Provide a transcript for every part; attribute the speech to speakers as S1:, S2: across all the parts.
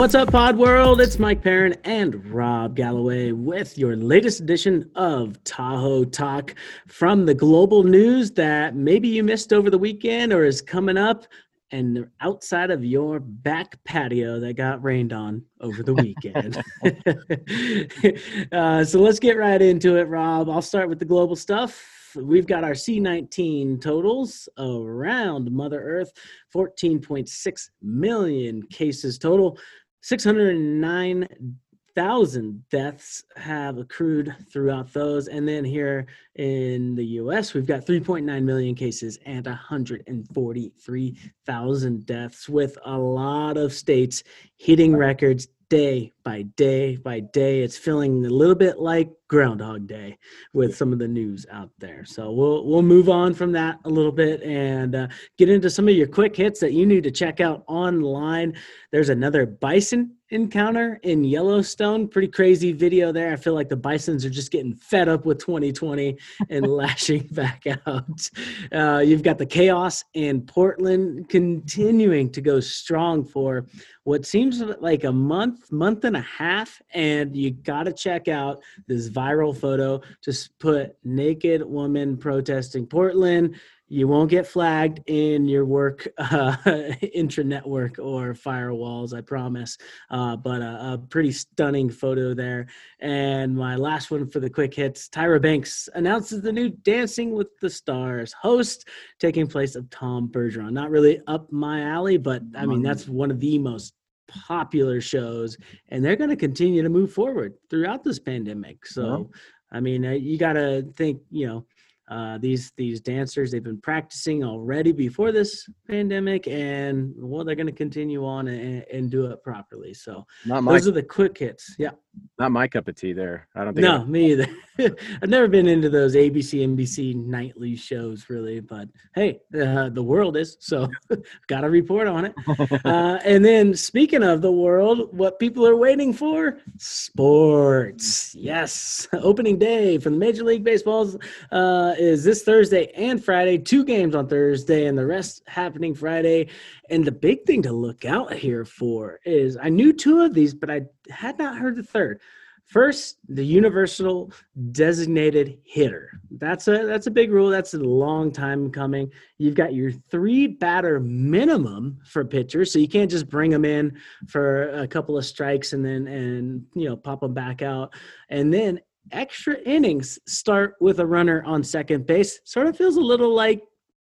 S1: What's up, Pod World? It's Mike Perrin and Rob Galloway with your latest edition of Tahoe Talk from the global news that maybe you missed over the weekend or is coming up and outside of your back patio that got rained on over the weekend. uh, so let's get right into it, Rob. I'll start with the global stuff we've got our C19 totals around Mother Earth 14.6 million cases total, 609,000 deaths have accrued throughout those. And then here in the US, we've got 3.9 million cases and 143,000 deaths, with a lot of states hitting records day by day by day. It's feeling a little bit like Groundhog Day with some of the news out there. So we'll we'll move on from that a little bit and uh, get into some of your quick hits that you need to check out online. There's another bison encounter in Yellowstone. Pretty crazy video there. I feel like the bisons are just getting fed up with 2020 and lashing back out. Uh, you've got the chaos in Portland continuing to go strong for what seems like a month, month and a half. And you got to check out this viral photo. Just put naked woman protesting Portland you won't get flagged in your work uh, intra-network or firewalls i promise. Uh, but a, a, pretty stunning photo there. And my last one for the quick hits tyra banks announces the new dancing with the stars host taking place of tom bergeron. Not really up my alley but i mean that's one of the most popular shows and they're going to continue to move forward throughout this pandemic. So i mean uh, you got to think you know uh, these these dancers they've been practicing already before this pandemic and well they're going to continue on and, and, do it properly so Not those are the quick hits yeah
S2: not my cup of tea there. I don't think.
S1: No, me either. I've never been into those ABC, NBC nightly shows really, but hey, uh, the world is so got to report on it. Uh, and then speaking of the world, what people are waiting for? Sports. Yes, opening day for the Major League Baseball's uh, is this Thursday and Friday. Two games on Thursday, and the rest happening Friday. And the big thing to look out here for is I knew two of these, but I had not heard the third. First, the universal designated hitter. That's a that's a big rule. That's a long time coming. You've got your three batter minimum for pitchers, so you can't just bring them in for a couple of strikes and then and you know pop them back out. And then extra innings start with a runner on second base. Sort of feels a little like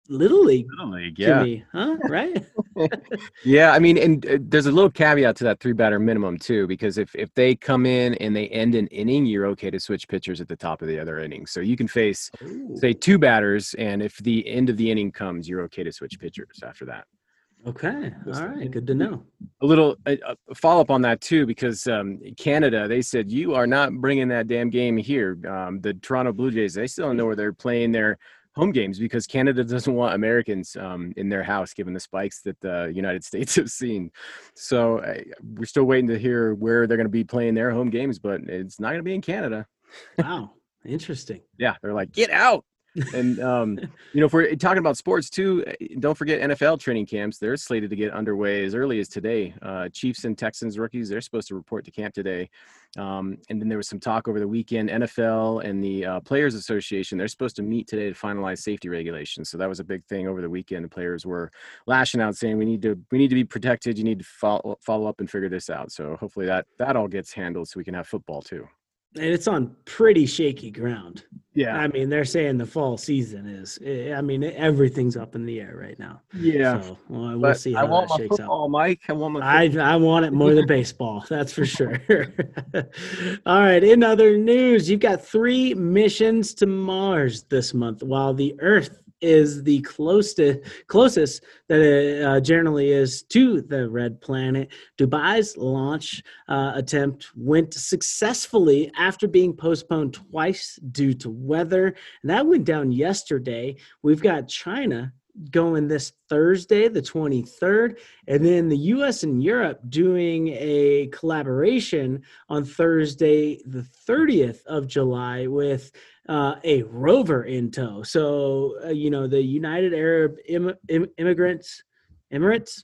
S1: little league.
S2: Little league, yeah.
S1: Me, huh? Right?
S2: yeah, I mean, and uh, there's a little caveat to that three batter minimum too, because if if they come in and they end an inning, you're okay to switch pitchers at the top of the other inning. So you can face, Ooh. say, two batters, and if the end of the inning comes, you're okay to switch pitchers after that.
S1: Okay. All right. Good to know.
S2: A little a, a follow up on that too, because um, Canada, they said you are not bringing that damn game here. Um, the Toronto Blue Jays, they still don't know where they're playing their home games because Canada doesn't want Americans um, in their house, given the spikes that the United States have seen. So uh, we're still waiting to hear where they're going to be playing their home games, but it's not going to be in Canada.
S1: Wow, interesting.
S2: yeah, they're like, get out and um, you know, if we're talking about sports too, eh, don't forget NFL training camps. They're slated to get underway as early as today. Uh, Chiefs and Texans rookies, they're supposed to report to camp today. Um, and then there was some talk over the weekend. NFL and the uh, Players Association, they're supposed to meet today to finalize safety regulations. So that was a big thing over the weekend. The players were lashing out, saying we need to we need to be protected. You need to follow follow up and figure this out. So hopefully that that all gets handled so we can have football too
S1: and it's on pretty shaky ground.
S2: Yeah.
S1: I mean, they're saying the fall season is, eh, I mean, everything's up in the air right now.
S2: Yeah.
S1: So well, we'll see how I
S2: want
S1: that shakes
S2: football,
S1: out.
S2: Mike. I want my
S1: I, I want it more than baseball. That's for sure. All right. In other news, you've got three missions to Mars this month while the Earth is the closest closest that it uh, generally is to the red planet. Dubai's launch uh, attempt went successfully after being postponed twice due to weather. And that went down yesterday. We've got China going this Thursday, the 23rd, and then the US and Europe doing a collaboration on Thursday, the 30th of July, with uh, a rover in tow. So, uh, you know, the United Arab Im- Im- Immigrants, Emirates,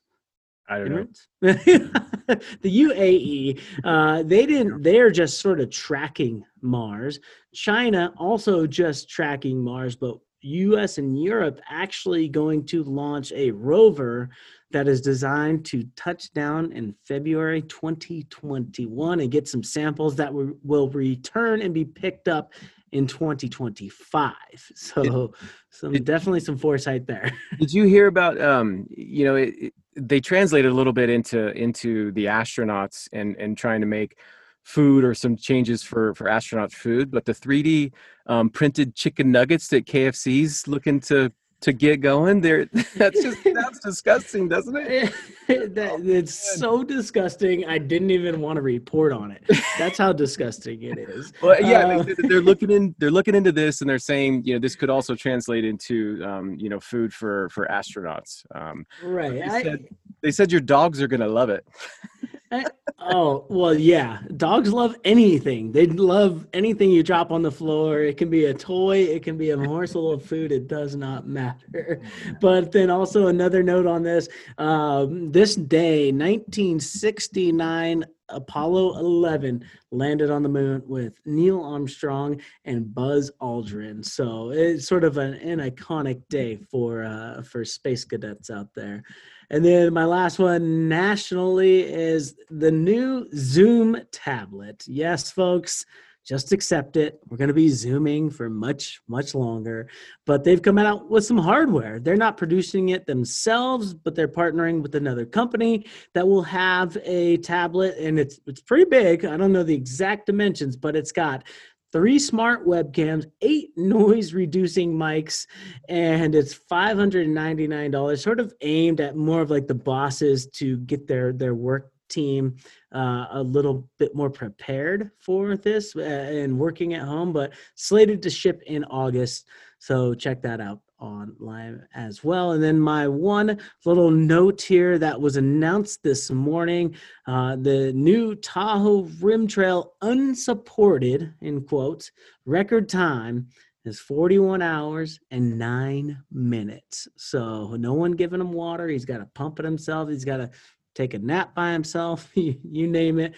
S2: I don't know.
S1: the UAE, uh, they didn't. They're just sort of tracking Mars. China also just tracking Mars, but U.S. and Europe actually going to launch a rover that is designed to touch down in February 2021 and get some samples that will, will return and be picked up in 2025. So, some it, definitely some foresight there.
S2: Did you hear about? Um, you know, it, it, they translated a little bit into into the astronauts and and trying to make food or some changes for for astronaut food but the 3d um, printed chicken nuggets that kfc's looking to to get going there that's just that's disgusting doesn't it?
S1: That, oh, it's so disgusting i didn't even want to report on it. That's how disgusting it is.
S2: Well yeah uh, they, are looking in they're looking into this and they're saying you know this could also translate into um, you know food for for astronauts um,
S1: right
S2: they,
S1: I,
S2: said, they said your dogs are gonna love it
S1: oh well yeah. Dogs love anything. They love anything you drop on the floor. It can be a toy. It can be a morsel of food. It does not matter. But then also another note on this um, this day 1969 Apollo 11 landed on the moon with Neil Armstrong and Buzz Aldrin. So it's sort of an, an iconic day for uh, for space cadets out there. And then my last one nationally is the new Zoom tablet. Yes, folks, just accept it. We're going to be zooming for much, much longer. But they've come out with some hardware. They're not producing it themselves, but they're partnering with another company that will have a tablet, and it's it's pretty big. I don't know the exact dimensions, but it's got three smart webcams, eight noise reducing mics, and it's $599, sort of aimed at more of like the bosses to get their their work team uh, a little bit more prepared for this uh, and working at home, but slated to ship in August. So check that out online as well. And then my one little note here that was announced this morning uh, the new Tahoe Rim Trail unsupported, in quotes, record time is 41 hours and nine minutes. So no one giving him water. He's got to pump it himself. He's got to take a nap by himself. you name it.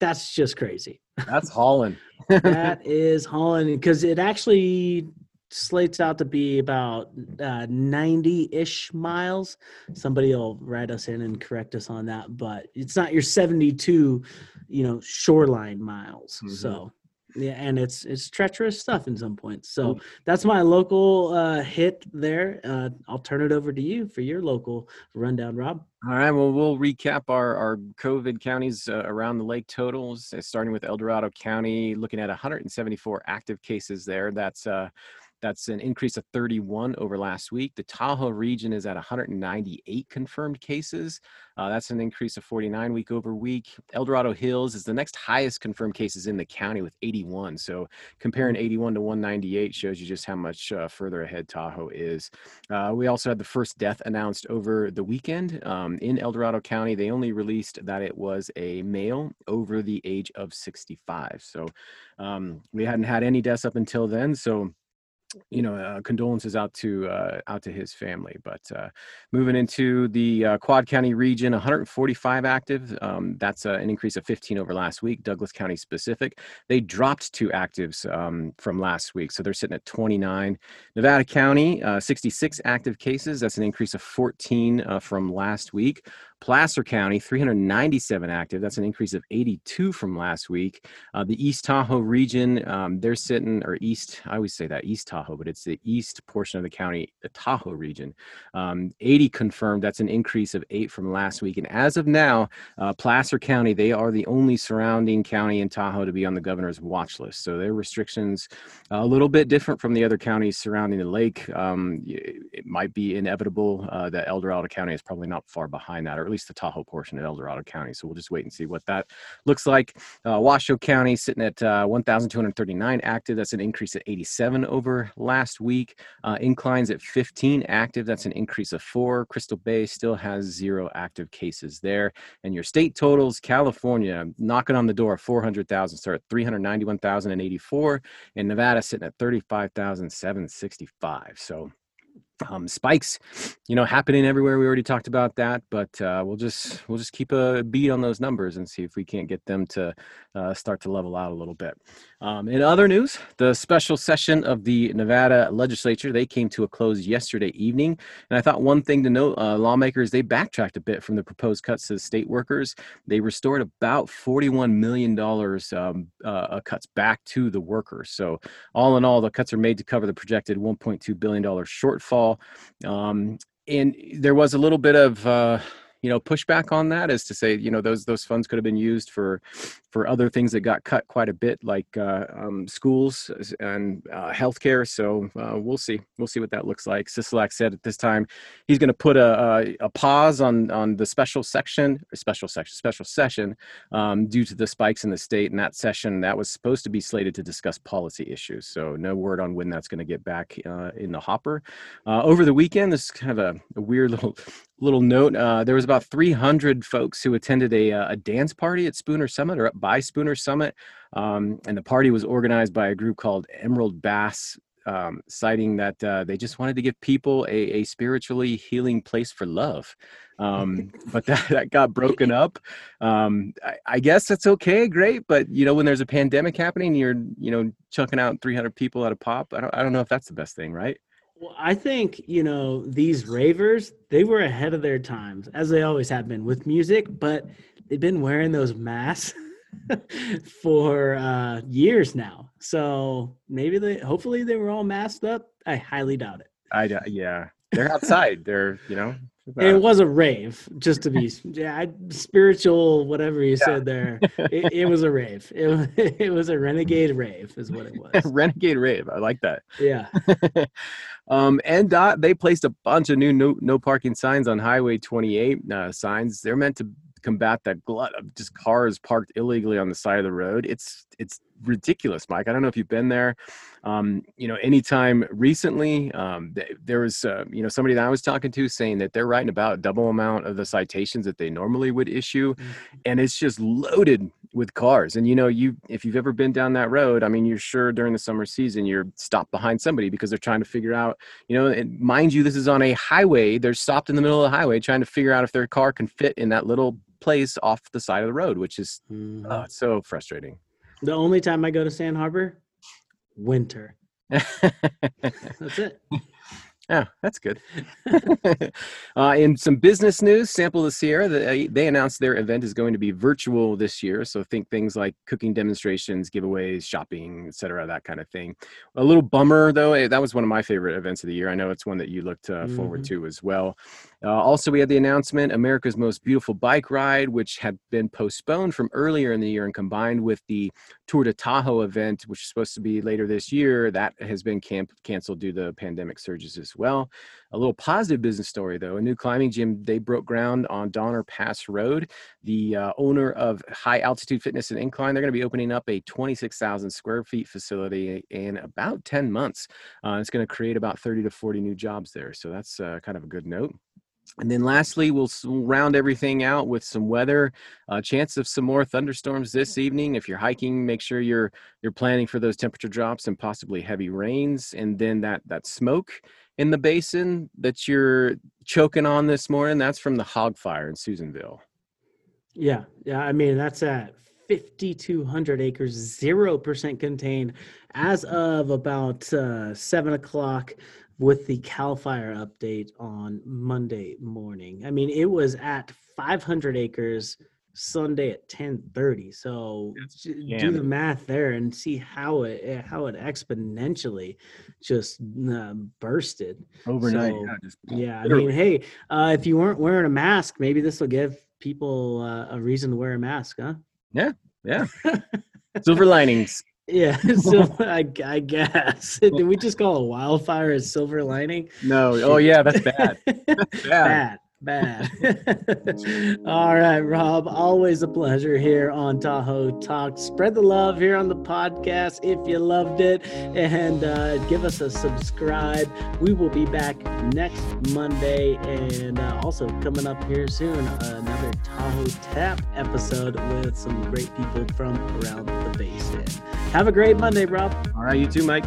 S1: That's just crazy.
S2: That's hauling.
S1: that is hauling because it actually slates out to be about 90-ish uh, miles. Somebody will write us in and correct us on that but it's not your 72 you know shoreline miles. Mm-hmm. so yeah and it's it's treacherous stuff in some points. So that's my local uh, hit there. Uh, i'll turn it over to you for your local rundown rob.
S2: All right well we'll recap our our covid counties uh, around the lake totals uh, starting with el dorado county looking at 174 active cases there. That's uh that's an increase of 31 over last week. The Tahoe region is at 198 confirmed cases. Uh, that's an increase of 49 week over week. El Dorado Hills is the next highest confirmed cases in the county with 81. So comparing 81 to 198 shows you just how much uh, further ahead Tahoe is. Uh, we also had the first death announced over the weekend um, in El Dorado County. They only released that it was a male over the age of 65. So um, we hadn't had any deaths up until then. So you know, uh, condolences out to uh, out to his family. But uh, moving into the uh, Quad County region, 145 active. Um, that's uh, an increase of 15 over last week. Douglas County specific, they dropped two actives um, from last week, so they're sitting at 29. Nevada County, uh, 66 active cases. That's an increase of 14 from last week. Placer County, 397 active. That's an increase of 82 from last week. Uh, the East Tahoe region, um, they're sitting, or East, I always say that, East Tahoe, but it's the east portion of the county, the Tahoe region. Um, 80 confirmed. That's an increase of eight from last week. And as of now, uh, Placer County, they are the only surrounding county in Tahoe to be on the governor's watch list. So their restrictions a little bit different from the other counties surrounding the lake. Um, it might be inevitable uh, that El Dorado County is probably not far behind that, or at least the Tahoe portion of El Dorado County. So we'll just wait and see what that looks like. Uh, Washoe County sitting at uh, 1,239 active. That's an increase of 87 over last week. Uh, Inclines at 15 active. That's an increase of four. Crystal Bay still has zero active cases there. And your state totals, California knocking on the door of 400,000, start at 391,084, and Nevada sitting at 35,765. So um, spikes, you know, happening everywhere. We already talked about that, but uh, we'll just we'll just keep a beat on those numbers and see if we can't get them to uh, start to level out a little bit. Um, in other news, the special session of the Nevada legislature they came to a close yesterday evening, and I thought one thing to note: uh, lawmakers they backtracked a bit from the proposed cuts to state workers. They restored about forty-one million dollars um, uh, cuts back to the workers. So all in all, the cuts are made to cover the projected one point two billion dollar shortfall. Um, and there was a little bit of uh, you know pushback on that is to say you know those those funds could have been used for for other things that got cut quite a bit like uh, um, schools and uh, healthcare. So uh, we'll see we'll see what that looks like. Sisolak said at this time he's going to put a, a, a, pause on on the special section special section special session um, due to the spikes in the state. And that session that was supposed to be slated to discuss policy issues. So no word on when that's going to get back uh, in the hopper. Uh, over the weekend this is kind of a, a weird little little note uh, there was about 300 folks who attended a, uh, a dance party at spooner summit or up by spooner summit um, and the party was organized by a group called emerald bass um, citing that uh, they just wanted to give people a, a spiritually healing place for love um, but that, that got broken up. Um, I, I, guess that's okay great but you know when there's a pandemic happening you're you know chucking out 300 people at a pop I don't, I don't know if that's the best thing right
S1: well, I think, you know, these ravers, they were ahead of their times, as they always have been with music, but they've been wearing those masks for uh, years now. So maybe they, hopefully they were all masked up. I highly doubt it.
S2: I, yeah. They're outside. They're, you know,
S1: it was a rave, just to be yeah, spiritual, whatever you yeah. said there. It, it, was a rave. It, it was a renegade rave, is what it was.
S2: renegade rave. I like that.
S1: Yeah.
S2: um, and dot they placed a bunch of new no, no parking signs on Highway 28 uh, signs. They're meant to combat that glut of just cars parked illegally on the side of the road. It's it's ridiculous, Mike. I don't know if you've been there. Um, you know, anytime recently, um, th- there was, uh, you know, somebody that I was talking to saying that they're writing about double amount of the citations that they normally would issue, mm-hmm. and it's just loaded with cars. And you know, you if you've ever been down that road, I mean, you're sure during the summer season you're stopped behind somebody because they're trying to figure out, you know, and mind you, this is on a highway. They're stopped in the middle of the highway trying to figure out if their car can fit in that little place off the side of the road, which is mm-hmm. uh, so frustrating.
S1: The only time I go to Sand Harbor, winter. That's it.
S2: Yeah, that's good. uh, in some business news, Sample the Sierra, they, they announced their event is going to be virtual this year. So think things like cooking demonstrations, giveaways, shopping, etc., that kind of thing. A little bummer though, eh, that was one of my favorite events of the year. I know it's one that you looked uh, mm-hmm. forward to as well. Uh, also, we had the announcement America's Most Beautiful Bike Ride, which had been postponed from earlier in the year and combined with the Tour de Tahoe event, which is supposed to be later this year. That has been camp- canceled due to pandemic surges as well. A little positive business story, though. A new climbing gym, they broke ground on Donner Pass Road. The uh, owner of High Altitude Fitness and Incline, they're going to be opening up a 26,000 square feet facility in about 10 months. Uh, it's going to create about 30 to 40 new jobs there. So that's uh, kind of a good note. And then lastly, we'll round everything out with some weather. Uh, chance of some more thunderstorms this evening. If you're hiking, make sure you're you're planning for those temperature drops and possibly heavy rains. And then that that smoke in the basin that you're choking on this morning, that's from the hog fire in Susanville.
S1: Yeah, yeah. I mean, that's at 5,200 acres, zero percent contained, as of about uh, seven o'clock with the Cal Fire update on Monday morning. I mean, it was at 500 acres Sunday at 10:30. So yeah. do the math there and see how it eh, how it exponentially just uh, bursted
S2: overnight.
S1: So, yeah, just, yeah I mean, hey, uh, if you weren't wearing a mask, maybe this will give people uh, a reason to wear a mask, huh?
S2: Yeah, yeah. Silver linings.
S1: Yeah, so I, I guess. Did we just call a wildfire a silver lining?
S2: No. Oh yeah, that's bad. That's
S1: bad. bad bad. All right, Rob, always a pleasure here on Tahoe Talk. Spread the love here on the podcast if you loved it and uh, give us a subscribe. We will be back next Monday and uh, also coming up here soon, another Tahoe Tap episode with some great people from around the basin. Have a great Monday, Rob.
S2: All right, you too, Mike.